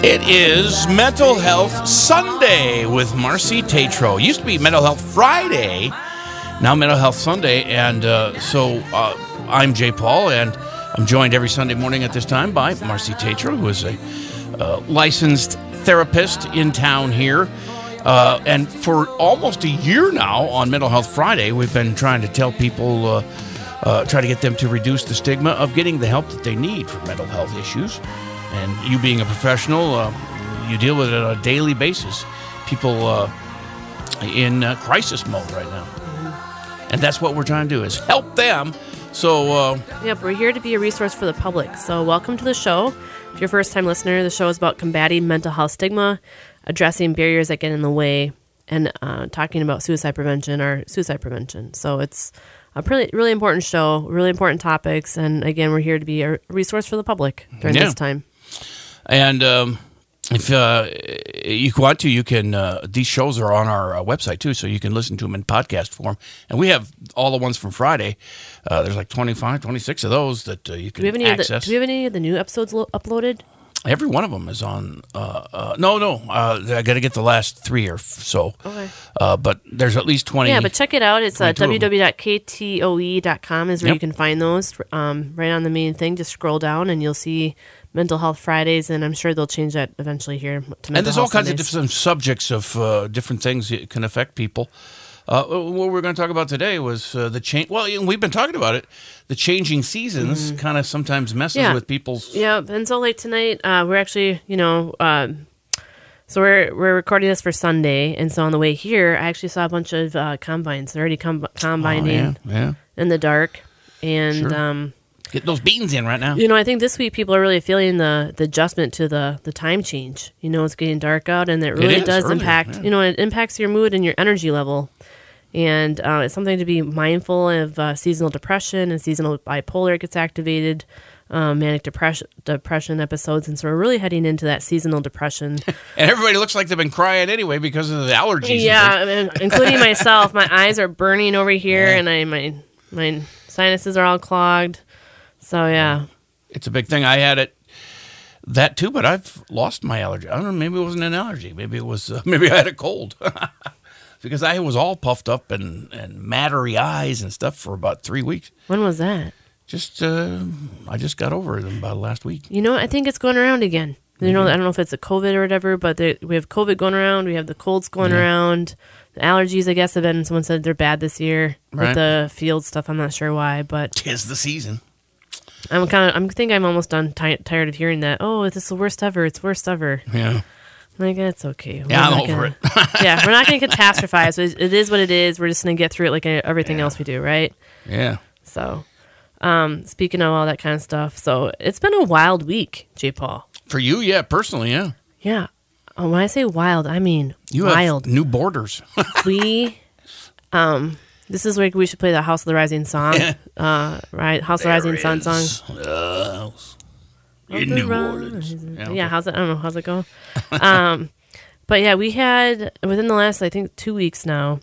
It is Mental Health Sunday with Marcy Tatro. Used to be Mental Health Friday, now Mental Health Sunday. And uh, so uh, I'm Jay Paul, and I'm joined every Sunday morning at this time by Marcy Tatro, who is a uh, licensed therapist in town here. Uh, and for almost a year now on Mental Health Friday, we've been trying to tell people, uh, uh, try to get them to reduce the stigma of getting the help that they need for mental health issues. And you being a professional, uh, you deal with it on a daily basis. People uh, in uh, crisis mode right now. And that's what we're trying to do is help them. So, uh, Yep, we're here to be a resource for the public. So, welcome to the show. If you're a first time listener, the show is about combating mental health stigma, addressing barriers that get in the way, and uh, talking about suicide prevention or suicide prevention. So, it's a really, really important show, really important topics. And again, we're here to be a resource for the public during Yeah. this time. And um, if uh, you want to, you can. Uh, these shows are on our uh, website too, so you can listen to them in podcast form. And we have all the ones from Friday. Uh, there's like 25, 26 of those that uh, you Do can we have any? Of the, access. do we have any of the new episodes lo- uploaded? Every one of them is on. Uh, uh, no, no, uh, I got to get the last three or f- so. Okay. Uh, but there's at least 20. Yeah, but check it out. It's uh, 22 of 'em. www.ktoe.com is where Yep. you can find those. Um, right on the main thing, just scroll down and you'll see Mental Health Fridays, and I'm sure they'll change that eventually here to Mental and there's all kinds of different subjects of uh, different things that can affect people. Uh, what we're going to talk about today was uh, the change. Well, we've been talking about it. The changing seasons kind of sometimes messes Mm-hmm. Yeah. with people's. Yeah, and so late tonight, uh, we're actually, you know, um so we're we're recording this for Sunday, and so on the way here, I actually saw a bunch of uh, combines. They're already com- Oh, combining yeah, yeah. in the dark, and Sure. um, Get those beans in right now. You know, I think this week people are really feeling the the adjustment to the the time change. You know, it's getting dark out, and it really is, does impact. yeah. You know, it impacts your mood and your energy level, and uh, it's something to be mindful of. Uh, seasonal depression and seasonal bipolar gets activated. Um, manic depression depression episodes, and so we're really heading into that seasonal depression. And everybody looks like they've been crying anyway because of the allergies. yeah. Including myself. My eyes are burning over here, and I my my sinuses are all clogged. So yeah, it's a big thing. I had it that too, but I've lost my allergy. I don't know. Maybe it wasn't an allergy. Maybe it was. Uh, maybe I had a cold. because I was all puffed up and and mattery eyes and stuff for about three weeks. when was that? Just uh, I just got over it about last week. You know, I think it's going around again. You Mm-hmm. know, I don't know if it's a COVID or whatever, but there, we have COVID going around. We have the colds going around. The allergies, I guess, have been. Someone said they're bad this year Right. with the field stuff. I'm not sure why, but Tis the season. I'm kind of. I'm think I'm almost done ti tired of hearing that. Oh, this is the worst ever. It's worst ever. Yeah. I'm like it's okay. We're Yeah, I'm over gonna- yeah, we're not going to catastrophize. It, it is what it is. We're just going to get through it like uh, everything else we do, right? Yeah. So, um, speaking of all that kind of stuff, so it's been a wild week, J. Paul. For you, yeah, personally, yeah. Yeah. Uh, When I say wild, I mean You wild. have new borders. we, um, this is where we should play the House of the Rising song. Uh, right, House of the Rising Sun song. Uh, in the New Rising- Orleans. Yeah, okay. how's it? I don't know. How's it go? um, but yeah, we had within the last I think two weeks now,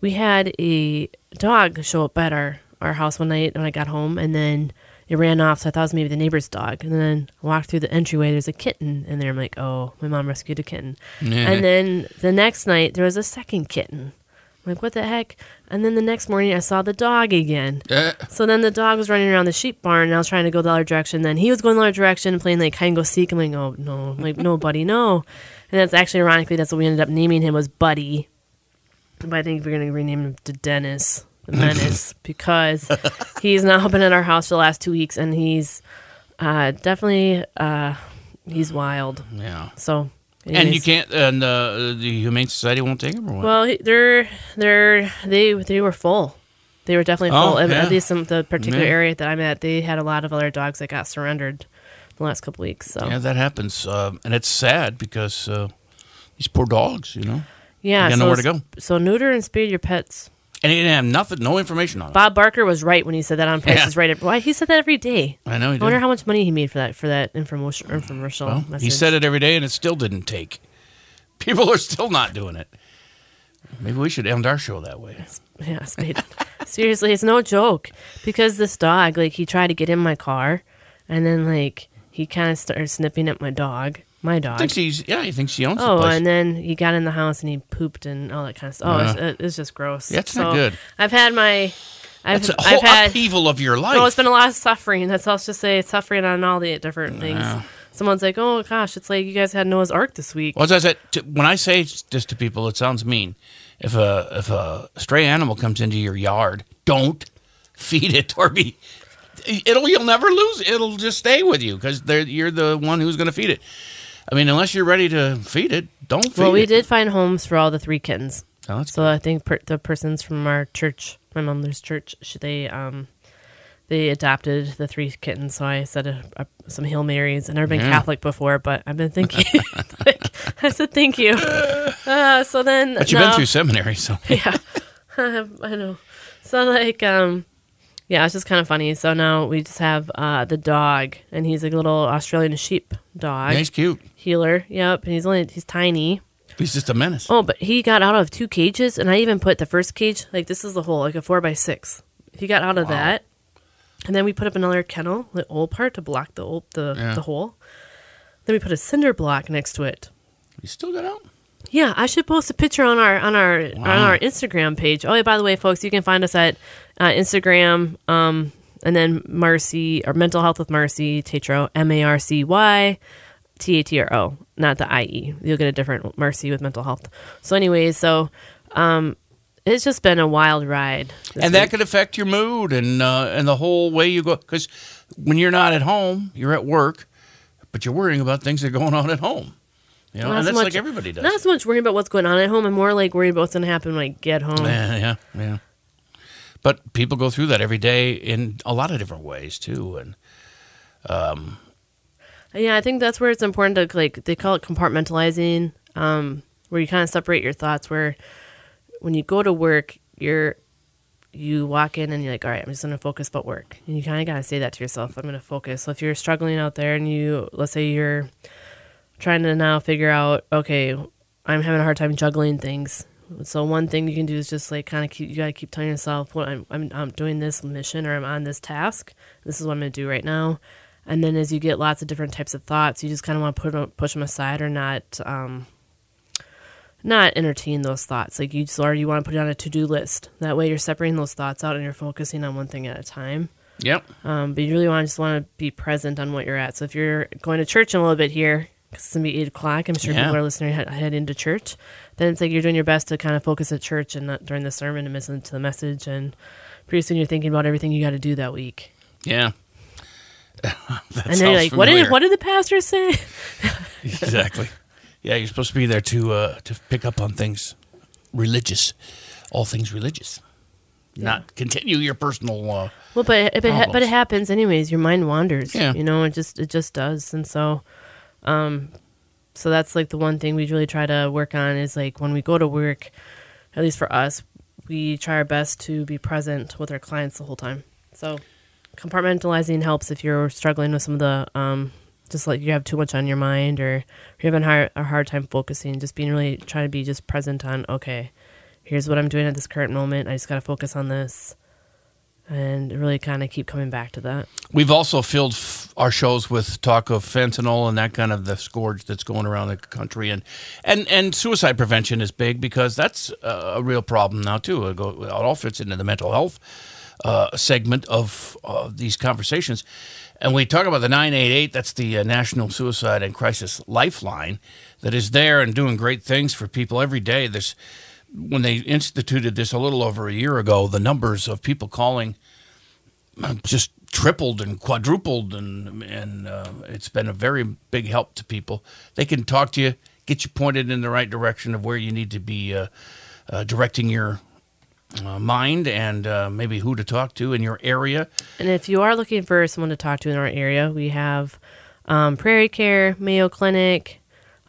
we had a dog show up at our our house one night when I got home, and then it ran off. So I thought it was maybe the neighbor's dog, and then I walked through the entryway. There's a kitten in there. I'm like, oh, my mom rescued a kitten. Yeah. And then the next night there was a second kitten. I'm like, what the heck? And then the next morning I saw the dog again. Uh, So then the dog was running around the sheep barn, and I was trying to go the other direction. Then he was going the other direction, playing like hide and go seek. I'm like, oh no, I'm like no, buddy, no. And that's actually ironically that's what we ended up naming him was Buddy. But I think we're gonna rename him to Dennis the Menace because he's now been at our house for the last two weeks, and he's uh, definitely uh, he's wild. yeah. So And anyways. you can't, and uh, the Humane Society won't take them or what? Well, they're they're they they were full. They were definitely Oh, full. At- yeah. At least some the particular Yeah. area that I'm at, they had a lot of other dogs that got surrendered the last couple weeks. So yeah, that happens. Uh, and it's sad because uh, these poor dogs, you know, yeah got so, nowhere to go. So neuter and spay your pets. And he didn't have nothing, no information on it. Bob Barker was right when he said that on Price is Right. Why he said that every day. I know he I wonder how much money he made for that for that infomercial infomercial well, message. he said it every day, and it still didn't take. People are still not doing it. Maybe we should end our show that way. Yeah, Spade. Seriously, it's no joke. Because this dog, like, he tried to get in my car, and then like he kind of started sniffing at my dog, my dog. Thinks he's yeah. He thinks he owns the Oh, place. and then he got in the house and he pooped and all that kind of stuff. Oh, it's, uh-huh. it's just gross. Yeah, That's not good. I've had my, I've, That's a I've had. upheaval of your life. No, it's been a lot of suffering. That's all. Let's just say suffering on all the different things. Yeah. Someone's like, "Oh gosh, it's like you guys had Noah's Ark this week." Well, as I said, to, when I say this to people, it sounds mean. If a if a stray animal comes into your yard, don't feed it or be. It'll you'll never lose. It'll just stay with you because you're the one who's going to feed it. I mean, unless you're ready to feed it, don't feed it. Well, we it. did find homes for all the three kittens. Oh, that's So I think per- the persons from our church, my mother's church, they um they adopted the three kittens. So I said a, a, some Hail Marys. I've never been Yeah. Catholic before, but I've been thinking. like, I said thank you. Uh, so then, But you've been through seminary, so yeah, I know. So like, um, yeah, it's just kind of funny. So now we just have uh the dog, and he's a little Australian sheep dog yeah, he's cute. heeler. Yep, and he's only he's tiny. He's just a menace. Oh, but he got out of two cages, and I even put the first cage like this is the hole, like a four by six. He got out of Wow. that, and then we put up another kennel, the old part to block the old the Yeah. the hole. Then we put a cinder block next to it. He still got out. Yeah, I should post a picture on our on our on our Instagram page. Oh, yeah, by the way, folks, you can find us at uh, Instagram, um, and then Marcy or Mental Health with Marcy Tatro, M A R C Y T A T R O, not the I E. You'll get a different Marcy with mental health. So, anyways, so um, it's just been a wild ride. and that could affect your mood and uh, and the whole way you go. Because when you're not at home, you're at work, but you're worrying about things that are going on at home. You know, Not and so that's much- like everybody does. Not so much worrying about what's going on at home, and more like worried about what's going to happen when I get home. Yeah, yeah, yeah. But people go through that every day in a lot of different ways too, and Yeah, I think that's where it's important to like they call it compartmentalizing, um, where you kind of separate your thoughts. Where when you go to work, you're you walk in and you're like, all right, I'm just gonna focus about work, and you kind of gotta say that to yourself. I'm gonna focus. So if you're struggling out there and you, let's say you're trying to now figure out, okay, I'm having a hard time juggling things. So one thing you can do is just like kind of keep you gotta keep telling yourself, well, I'm, I'm I'm doing this mission or I'm on this task. This is what I'm gonna do right now. And then as you get lots of different types of thoughts, you just kind of want to put 'em- push them aside or not um, not entertain those thoughts. Like you just or you want to put it on a to do list. That way you're separating those thoughts out and you're focusing on one thing at a time. yep, Um, but you really want to just want to be present on what you're at. So if you're going to church in a little bit here, because it's gonna be eight o'clock, I'm sure Yeah. people are listening head, head into church. Then it's like you're doing your best to kind of focus at church and not during the sermon and listen to the message. And pretty soon you're thinking about everything you got to do that week. yeah. And then you're sounds like, what did what did the pastor say? exactly? Yeah, you're supposed to be there to uh, to pick up on things religious, all things religious, not continue your personal. Uh, Well, but it, but, it, ha- but it happens anyways. Your mind wanders. Yeah. You know, it just it just does. And so, um, so that's like the one thing we really try to work on is like when we go to work, at least for us, we try our best to be present with our clients the whole time. So, compartmentalizing helps if you're struggling with some of the um, just like you have too much on your mind or you're having hard, a hard time focusing. Just being really trying to be just present on okay, here's what I'm doing at this current moment. I just got to focus on this and really kind of keep coming back to that. We've also filled f- our shows with talk of fentanyl and that kind of the scourge that's going around the country, and and and suicide prevention is big because that's a real problem now too. It, go, it all fits into the mental health uh, segment of uh, these conversations, and we talk about the nine eight eight. That's the uh, National Suicide and Crisis Lifeline that is there and doing great things for people every day. There's when they instituted this a little over a year ago, the numbers of people calling just tripled and quadrupled, and and uh, it's been a very big help to people. They can talk to you, get you pointed in the right direction of where you need to be uh, uh, directing your uh, mind, and uh, maybe who to talk to in your area. And if you are looking for someone to talk to in our area, we have um, Prairie Care, Mayo Clinic.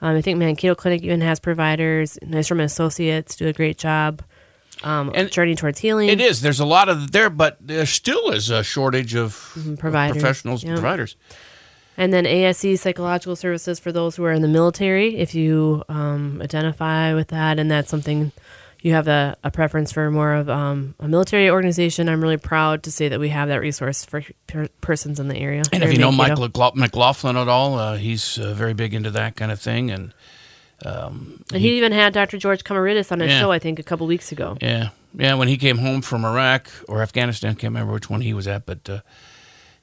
Um, I think Mankato Clinic even has providers. Nystrom Associates do a great job. Um, And Journey Towards Healing. It is. There's a lot of there, but there still is a shortage of, Mm-hmm, providers, professionals, yeah. providers. And then ASC Psychological Services for those who are in the military. If you um, identify with that and that's something you have a, a preference for more of um, a military organization, I'm really proud to say that we have that resource for per- persons in the area. And if you know Mike McLaughlin at all, uh, he's uh, very big into that kind of thing. And and he even had Dr. George Kamaridis on his Yeah. show, I think, a couple weeks ago. yeah, yeah, when he came home from Iraq or Afghanistan, I can't remember which one he was at, but uh,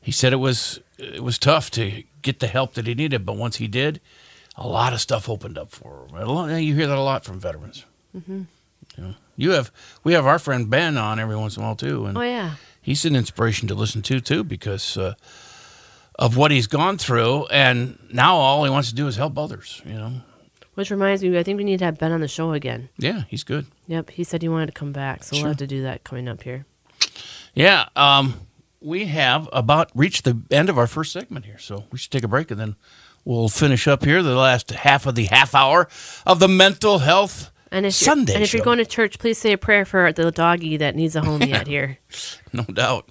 he said it was it was tough to get the help that he needed. But once he did, a lot of stuff opened up for him. A lot, you hear that a lot from veterans. Mm-hmm. You, know, you have we have our friend Ben on every once in a while too, and Oh, yeah. he's an inspiration to listen to too because uh, of what he's gone through, and now all he wants to do is help others. You know, Which reminds me, I think we need to have Ben on the show again. yeah, he's good. Yep, he said he wanted to come back, so Sure. we'll have to do that coming up here. Yeah, um, we have about reached the end of our first segment here, so we should take a break and then we'll finish up here the last half of the half hour of the mental health And if Sunday and if show. you're going to church, please say a prayer for the doggy that needs a home yet here. no doubt.